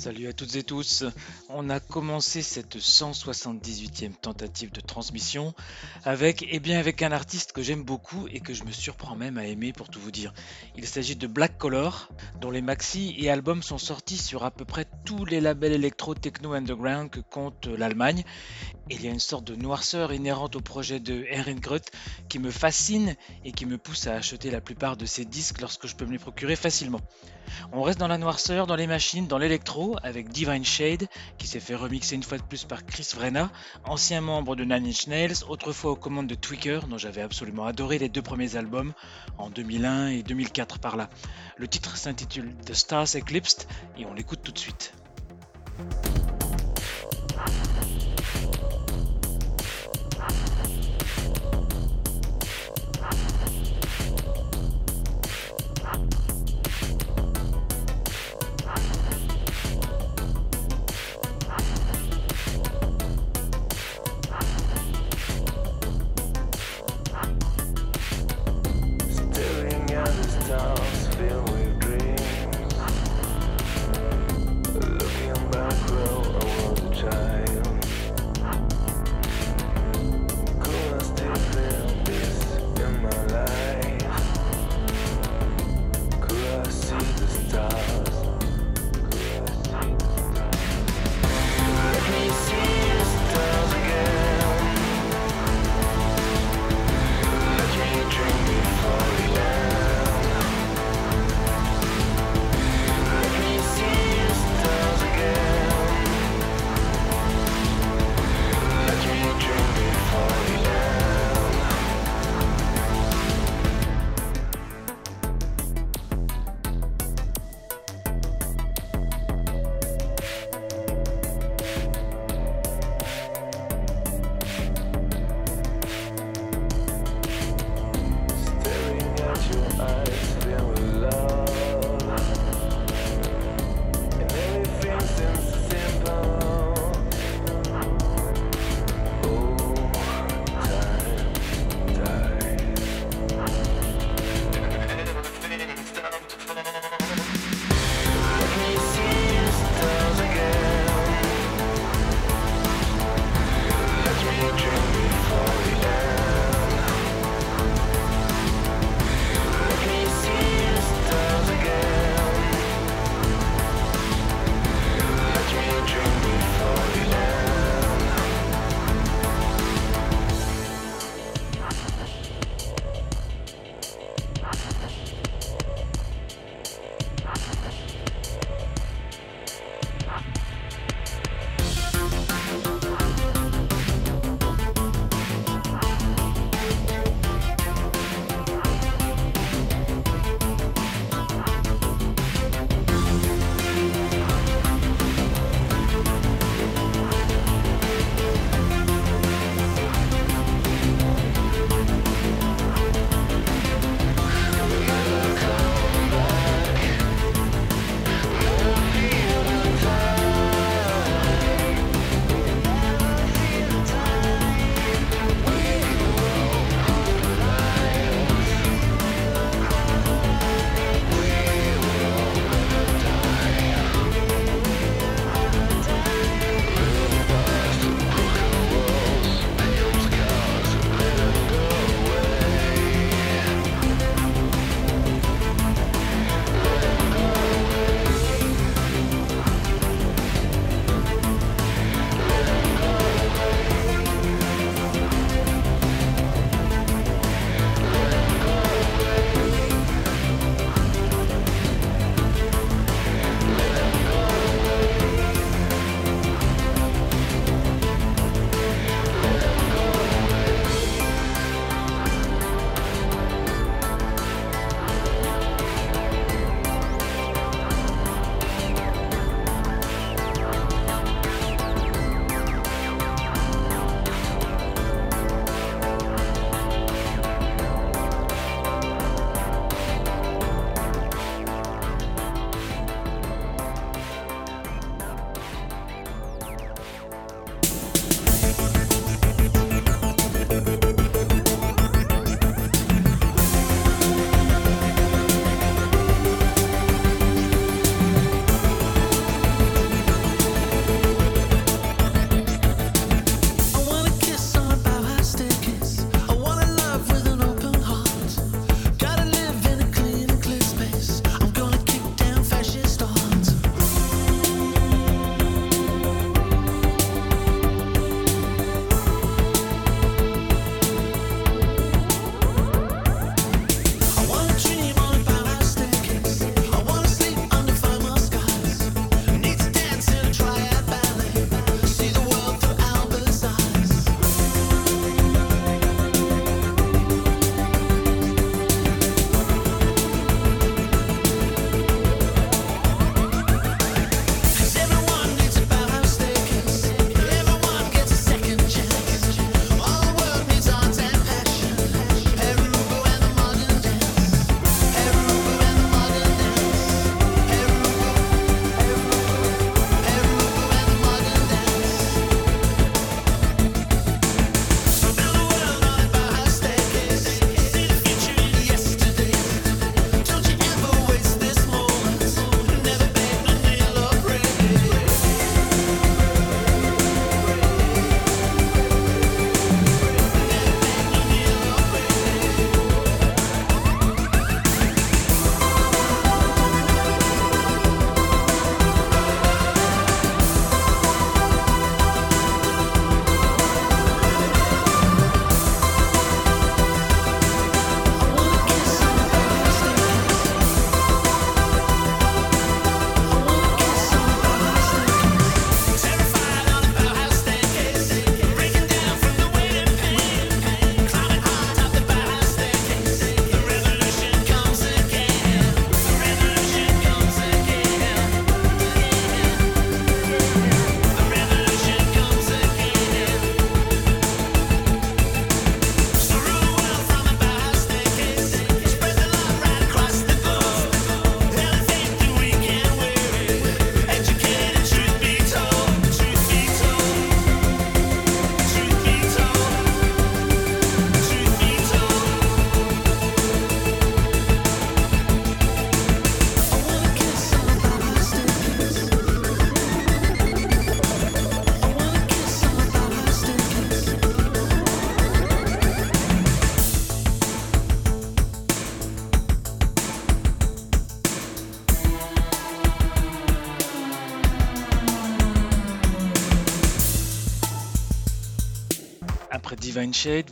Salut à toutes et tous. On a commencé cette 178e tentative de transmission avec, eh bien, avec un artiste que j'aime beaucoup et que je me surprends même à aimer pour tout vous dire. Il s'agit de Black Color, dont les maxi et albums sont sortis sur à peu près tous les labels électro techno underground que compte l'Allemagne. Il y a une sorte de noirceur inhérente au projet de Erin Grutt qui me fascine et qui me pousse à acheter la plupart de ses disques lorsque je peux me les procurer facilement. On reste dans la noirceur, dans les machines, dans l'électro, avec Divine Shade, qui s'est fait remixer une fois de plus par Chris Vrenna, ancien membre de Nine Inch Nails, autrefois aux commandes de Tweaker, dont j'avais absolument adoré les deux premiers albums, en 2001 et 2004 par là. Le titre s'intitule The Stars Eclipsed, et on l'écoute tout de suite.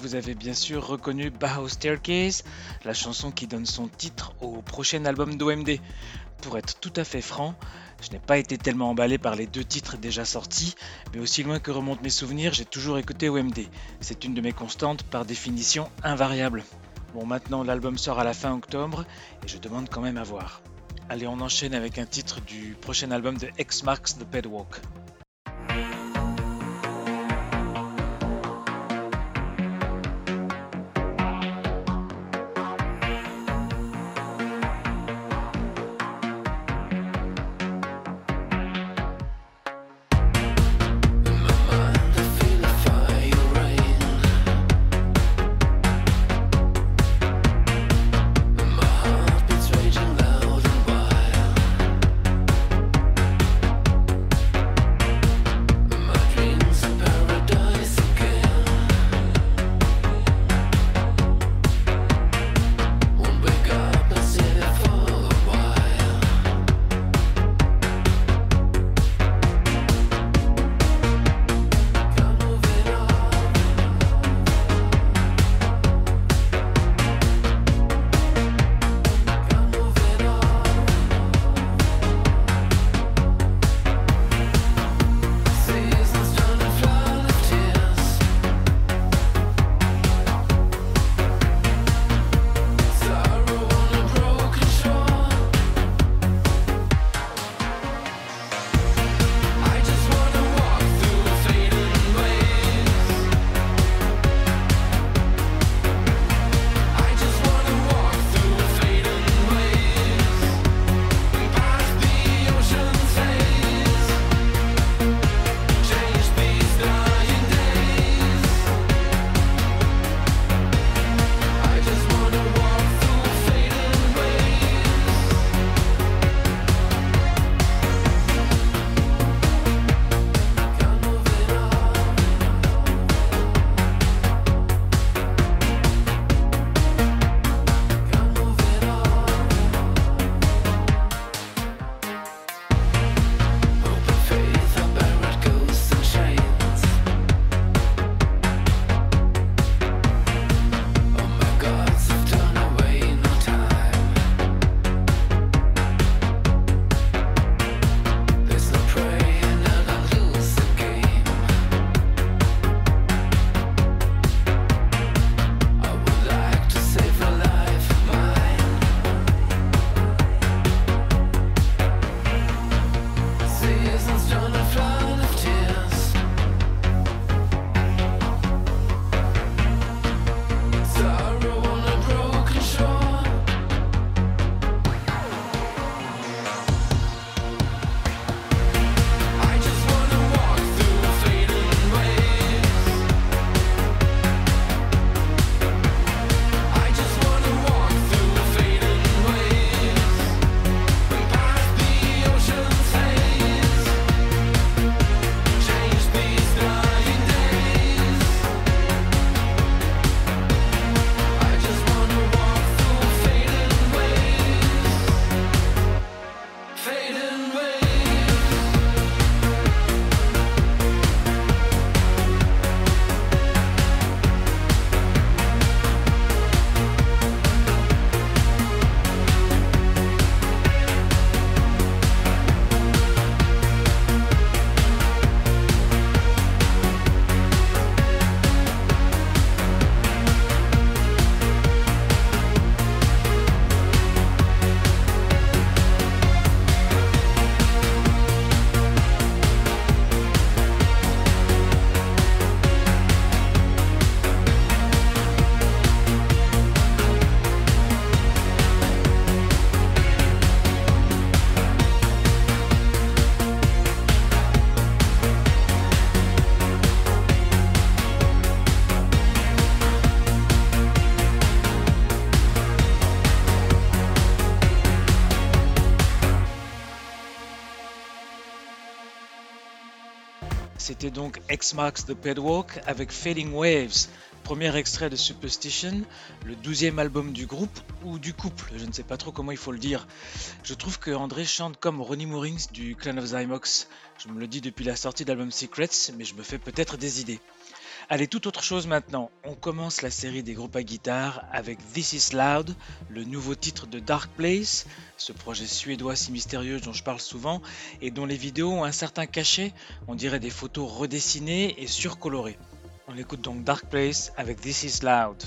Vous avez bien sûr reconnu Bauhaus Staircase, la chanson qui donne son titre au prochain album d'OMD. Pour être tout à fait franc, je n'ai pas été tellement emballé par les deux titres déjà sortis, mais aussi loin que remontent mes souvenirs, j'ai toujours écouté OMD. C'est une de mes constantes, par définition invariable. Bon, maintenant l'album sort à la fin octobre, et je demande quand même à voir. Allez, on enchaîne avec un titre du prochain album de X Marks The Pedwalk. C'était donc X Marks the Pedwalk avec Fading Waves, premier extrait de Superstition, le douzième album du groupe ou du couple, je ne sais pas trop comment il faut le dire. Je trouve que André chante comme Ronnie Moorings du Clan of Zymox. Je me le dis depuis la sortie d'album Secrets, mais je me fais peut-être des idées. Allez, toute autre chose maintenant. On commence la série des groupes à guitare avec This Is Loud, le nouveau titre de Dark Place, ce projet suédois si mystérieux dont je parle souvent et dont les vidéos ont un certain cachet, on dirait des photos redessinées et surcolorées. On écoute donc Dark Place avec This Is Loud.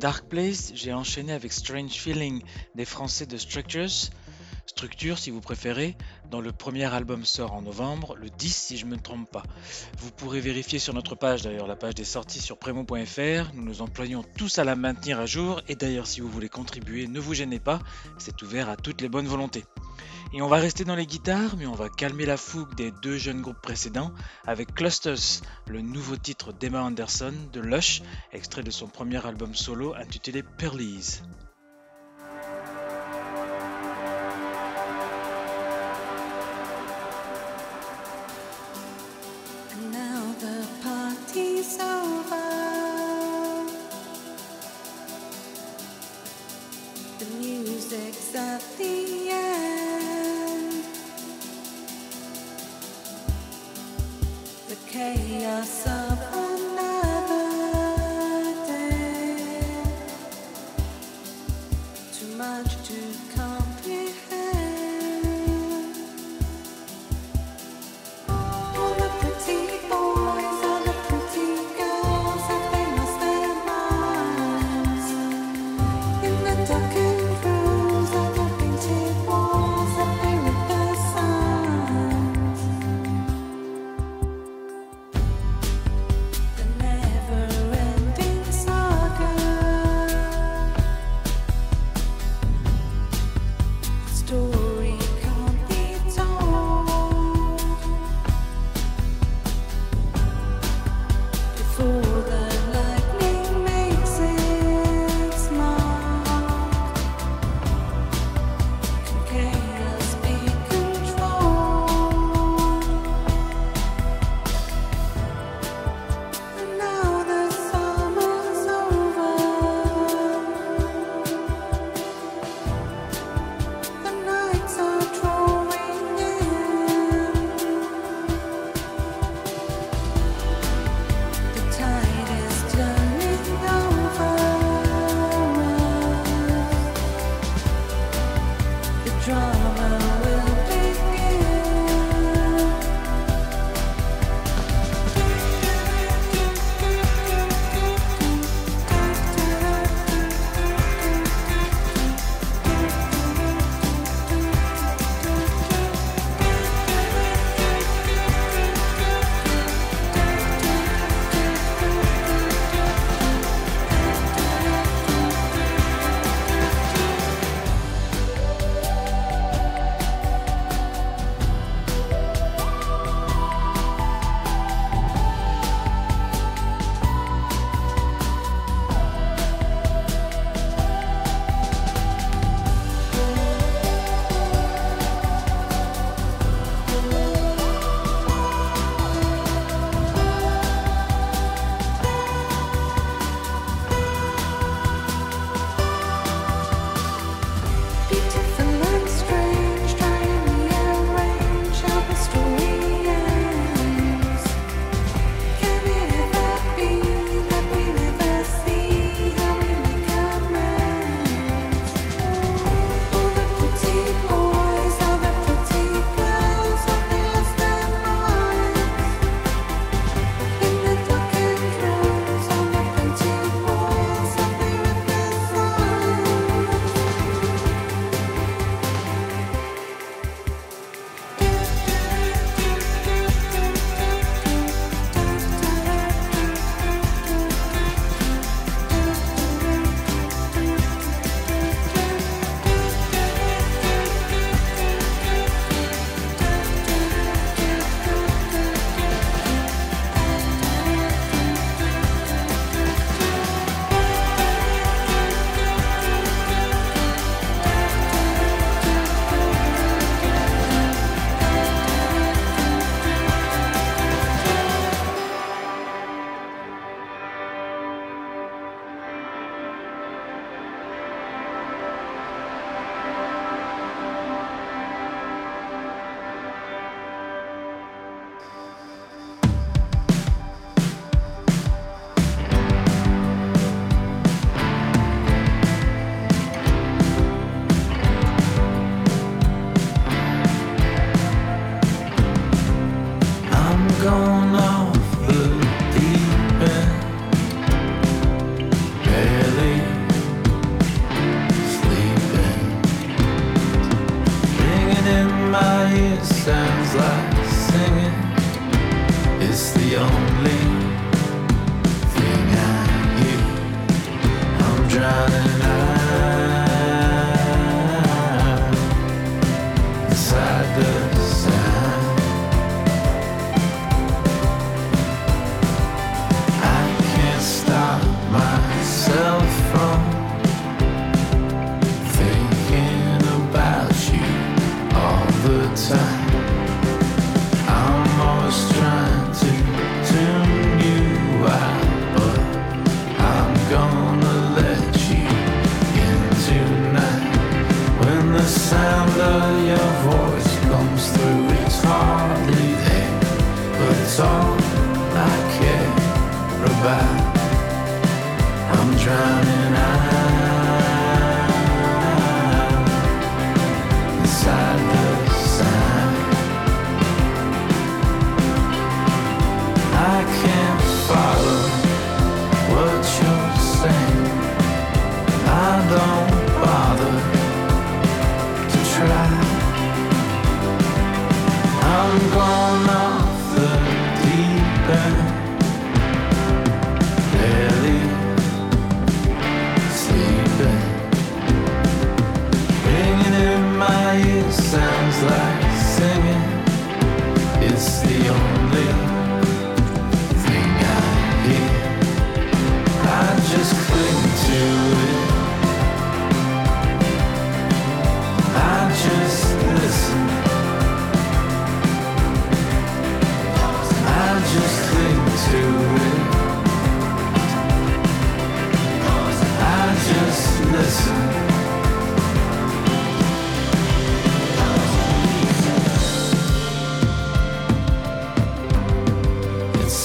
Dark Place, j'ai enchaîné avec Strange Feeling des Français de Structures, Structure si vous préférez, dont le premier album sort en novembre, le 10 si je ne me trompe pas. Vous pourrez vérifier sur notre page d'ailleurs, la page des sorties sur premo.fr, nous nous employons tous à la maintenir à jour et d'ailleurs si vous voulez contribuer, ne vous gênez pas, c'est ouvert à toutes les bonnes volontés. Et on va rester dans les guitares, mais on va calmer la fougue des deux jeunes groupes précédents avec Clusters, le nouveau titre d'Emma Anderson de Lush, extrait de son premier album solo intitulé Pearlies. na na na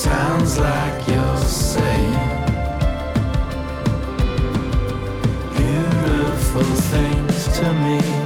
sounds like you're saying beautiful things to me.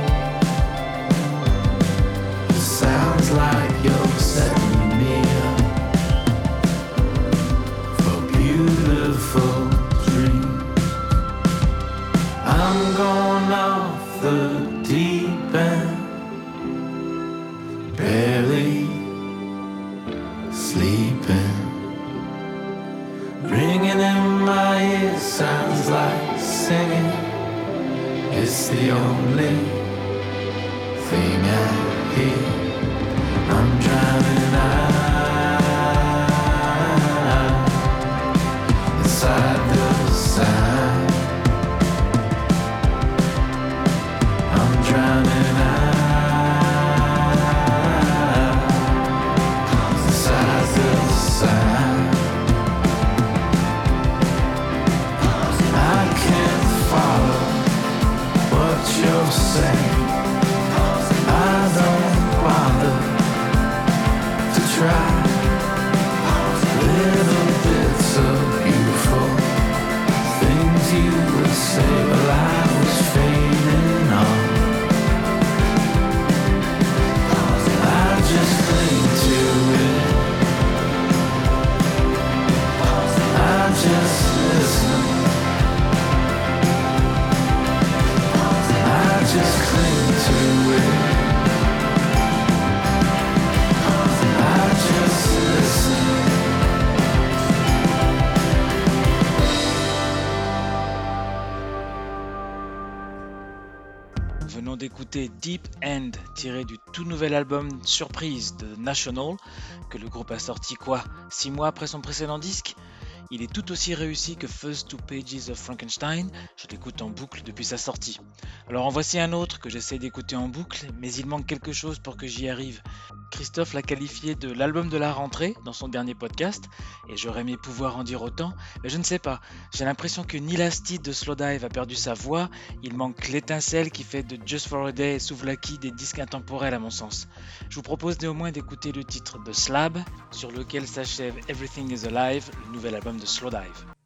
Venons d'écouter Deep End, tiré du tout nouvel album Surprise de National, que le groupe a sorti quoi 6 mois après son précédent disque Il est tout aussi réussi que First Two Pages of Frankenstein, je l'écoute en boucle depuis sa sortie. Alors en voici un autre que j'essaie d'écouter en boucle, mais il manque quelque chose pour que j'y arrive. Christophe l'a qualifié de l'album de la rentrée dans son dernier podcast, et j'aurais aimé pouvoir en dire autant, mais je ne sais pas. J'ai l'impression que Nilasti de Slowdive a perdu sa voix, il manque l'étincelle qui fait de Just for a Day et Souvlaki des disques intemporels à mon sens. Je vous propose néanmoins d'écouter le titre de Slab, sur lequel s'achève Everything is Alive, le nouvel album de Slowdive.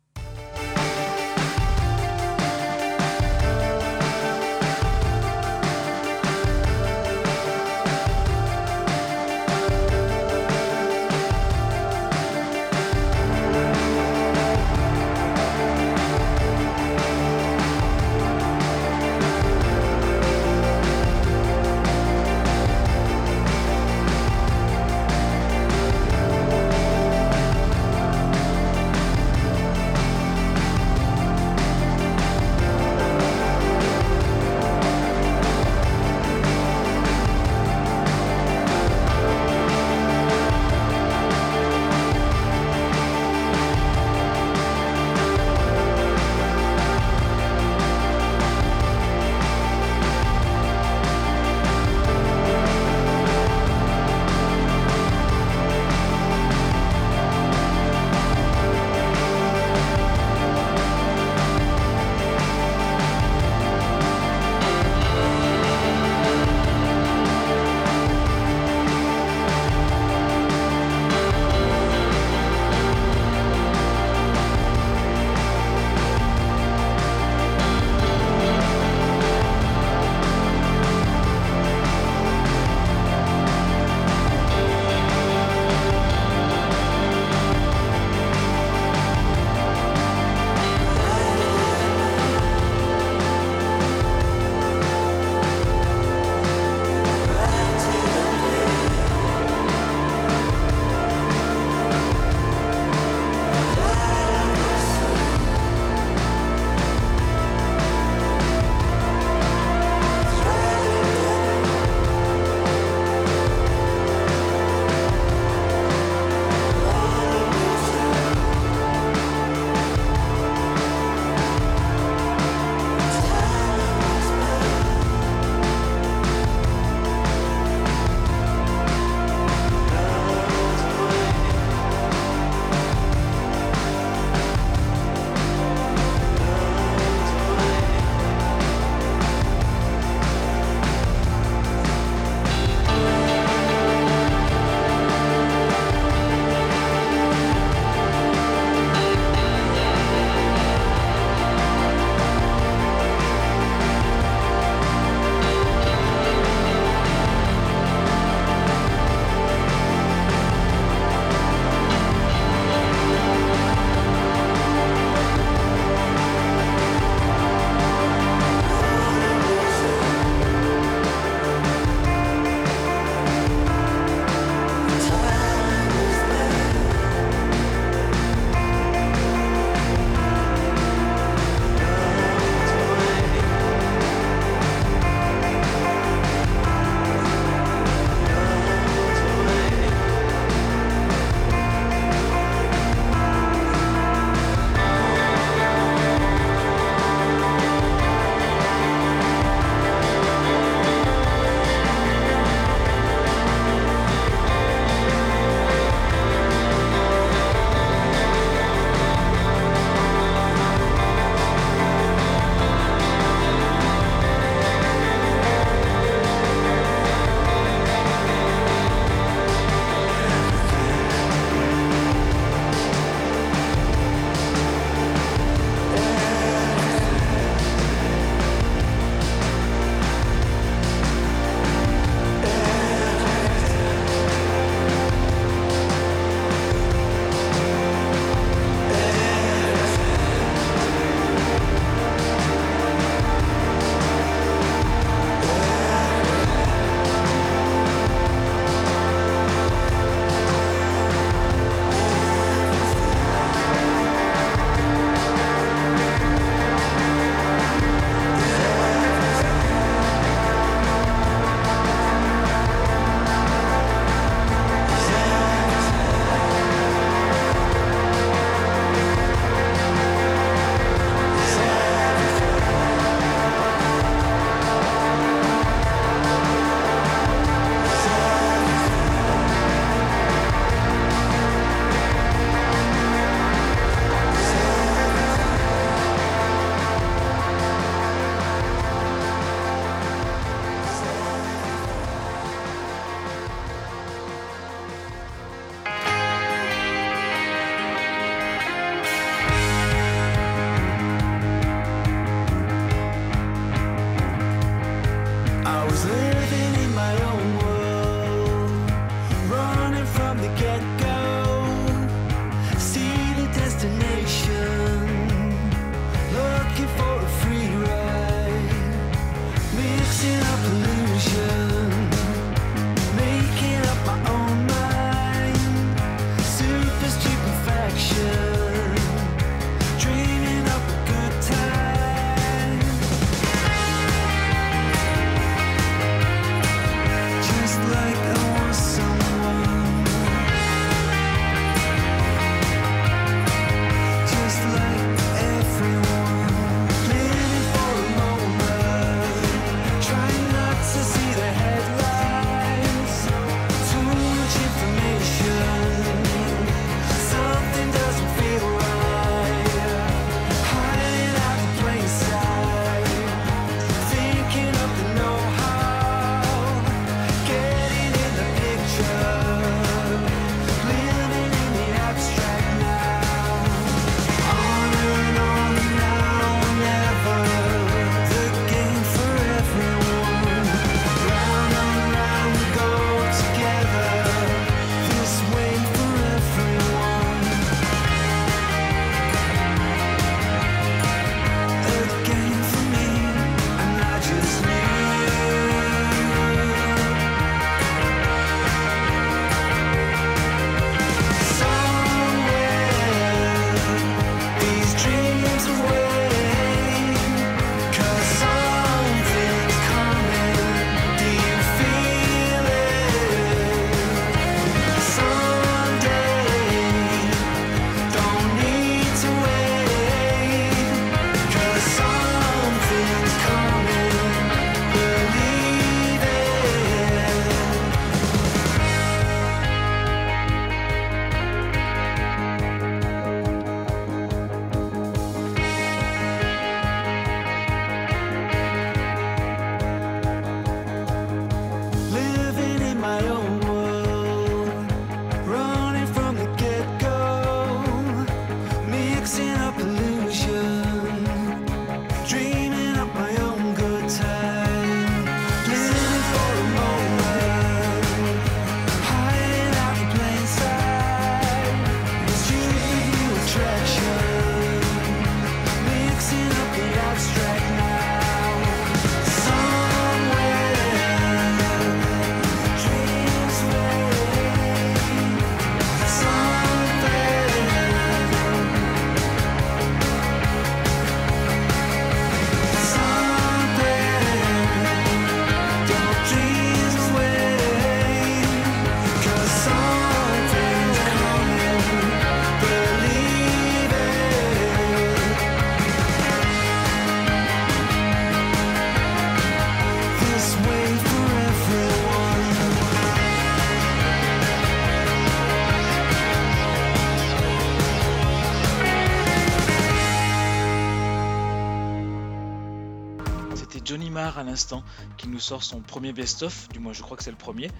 L'instant qui nous sort son premier best-of, du moins je crois que c'est le premier,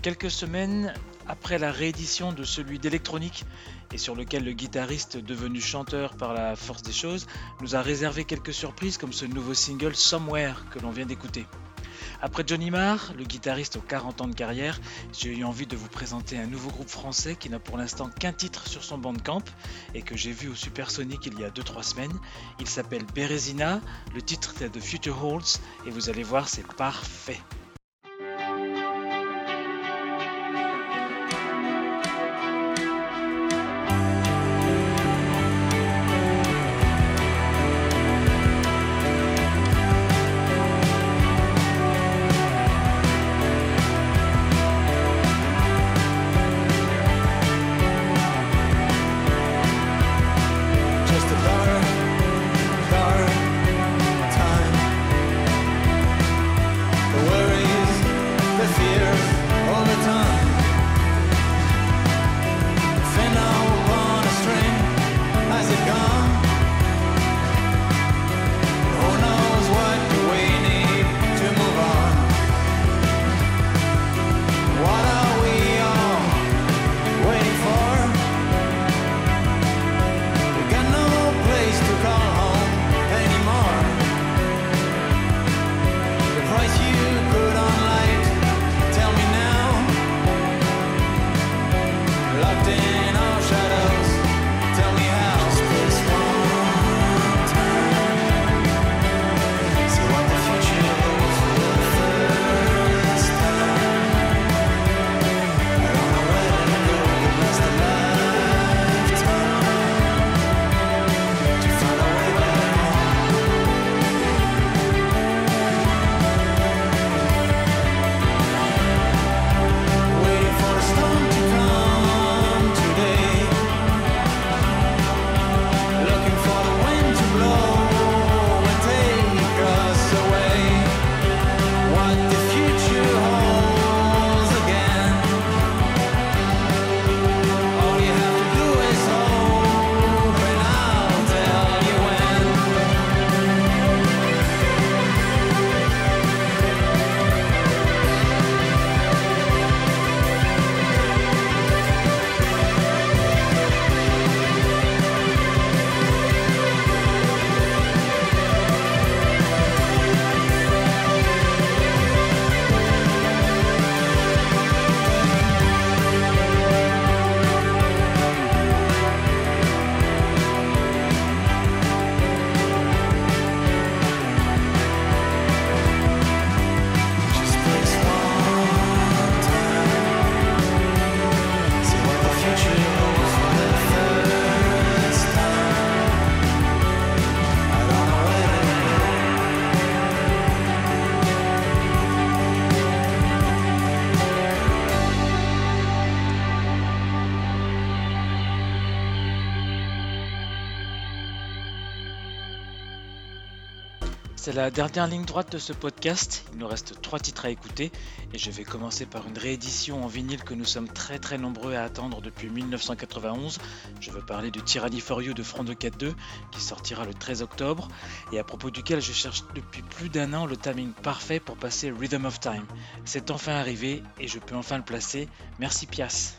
quelques semaines après la réédition de celui d'Electronic et sur lequel le guitariste devenu chanteur par la force des choses nous a réservé quelques surprises comme ce nouveau single Somewhere que l'on vient d'écouter. Après Johnny Marr, le guitariste aux 40 ans de carrière, j'ai eu envie de vous présenter un nouveau groupe français qui n'a pour l'instant qu'un titre sur son bandcamp et que j'ai vu au Supersonic il y a 2-3 semaines. Il s'appelle Berezina, le titre est The Future Holds et vous allez voir c'est parfait. C'est la dernière ligne droite de ce podcast. Il nous reste trois titres à écouter et je vais commencer par une réédition en vinyle que nous sommes très très nombreux à attendre depuis 1991. Je veux parler de Tyranny for You de Front de 4-2 qui sortira le 13 octobre et à propos duquel je cherche depuis plus d'un an le timing parfait pour passer Rhythm of Time. C'est enfin arrivé et je peux enfin le placer. Merci Pias.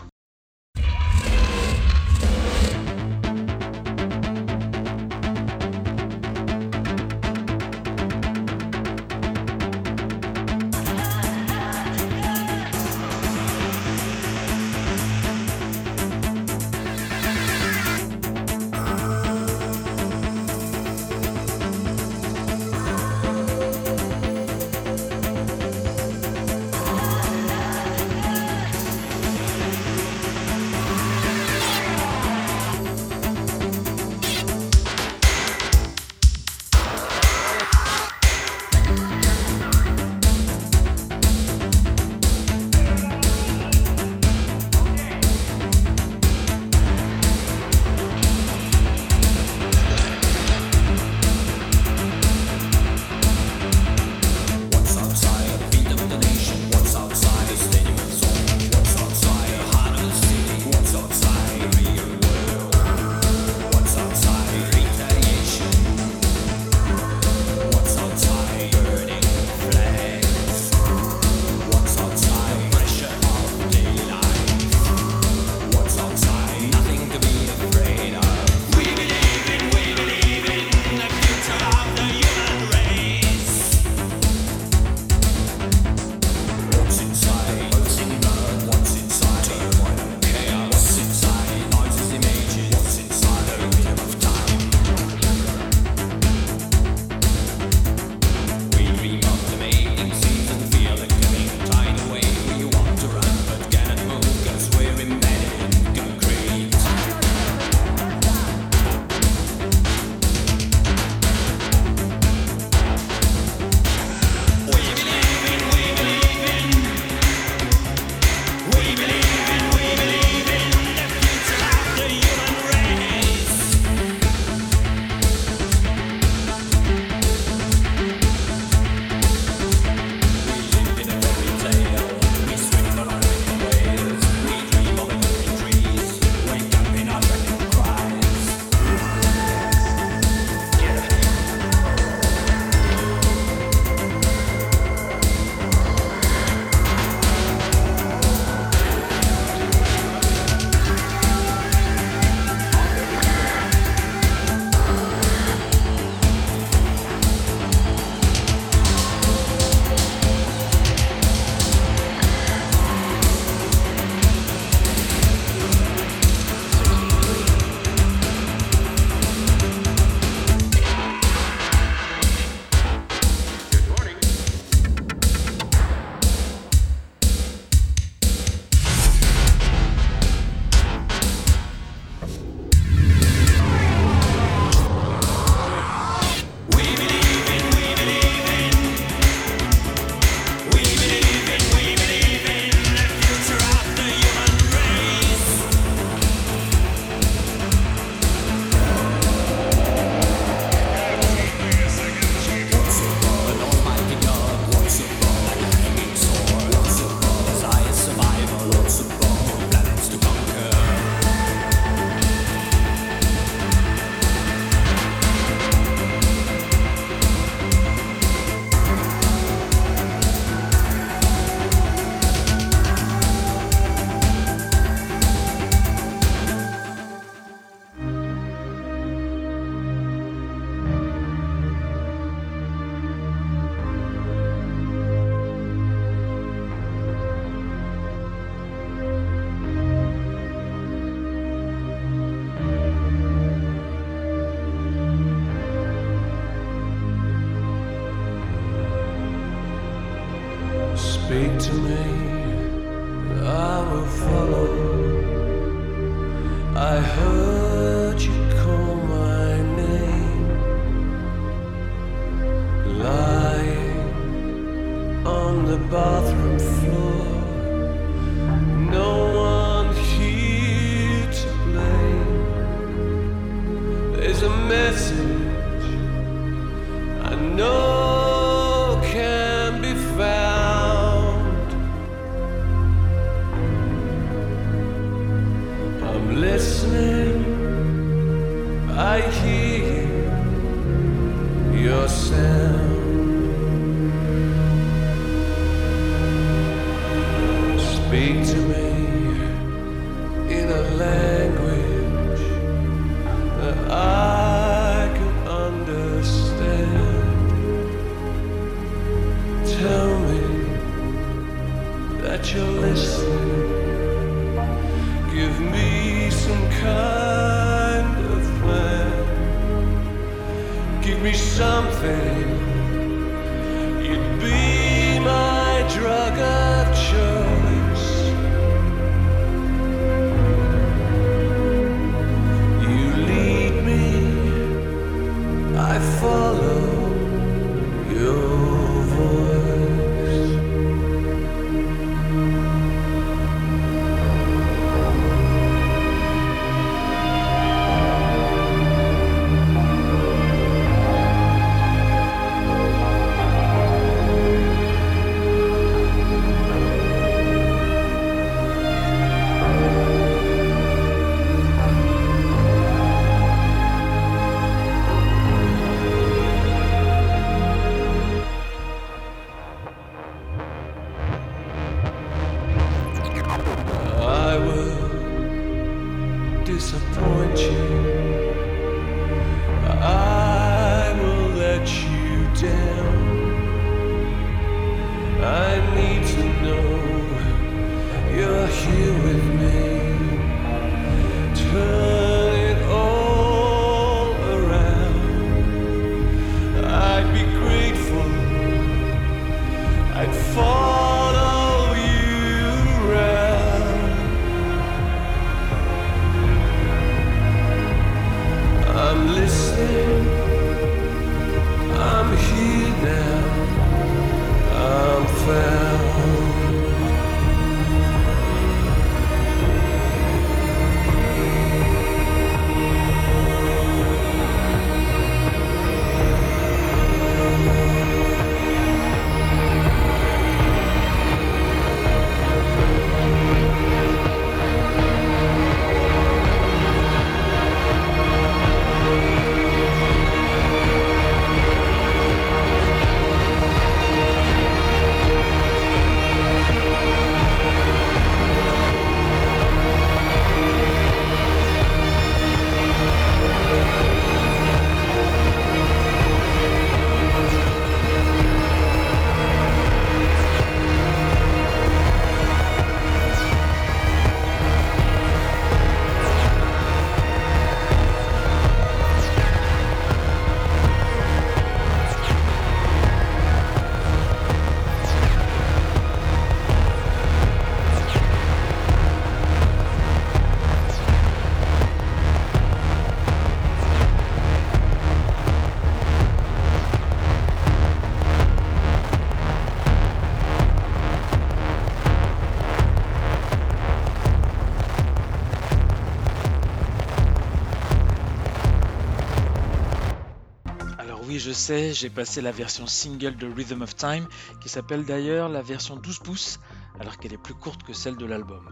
Je sais, j'ai passé la version single de Rhythm of Time, qui s'appelle d'ailleurs la version 12 pouces, alors qu'elle est plus courte que celle de l'album.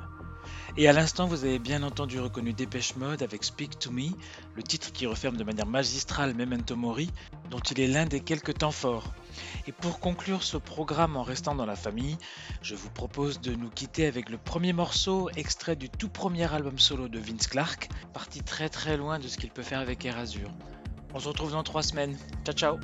Et à l'instant, vous avez bien entendu reconnu Dépêche Mode avec Speak to Me, le titre qui referme de manière magistrale Memento Mori, dont il est l'un des quelques temps forts. Et pour conclure ce programme en restant dans la famille, je vous propose de nous quitter avec le premier morceau extrait du tout premier album solo de Vince Clark, parti très très loin de ce qu'il peut faire avec Azur. On se retrouve dans trois semaines. Ciao, ciao.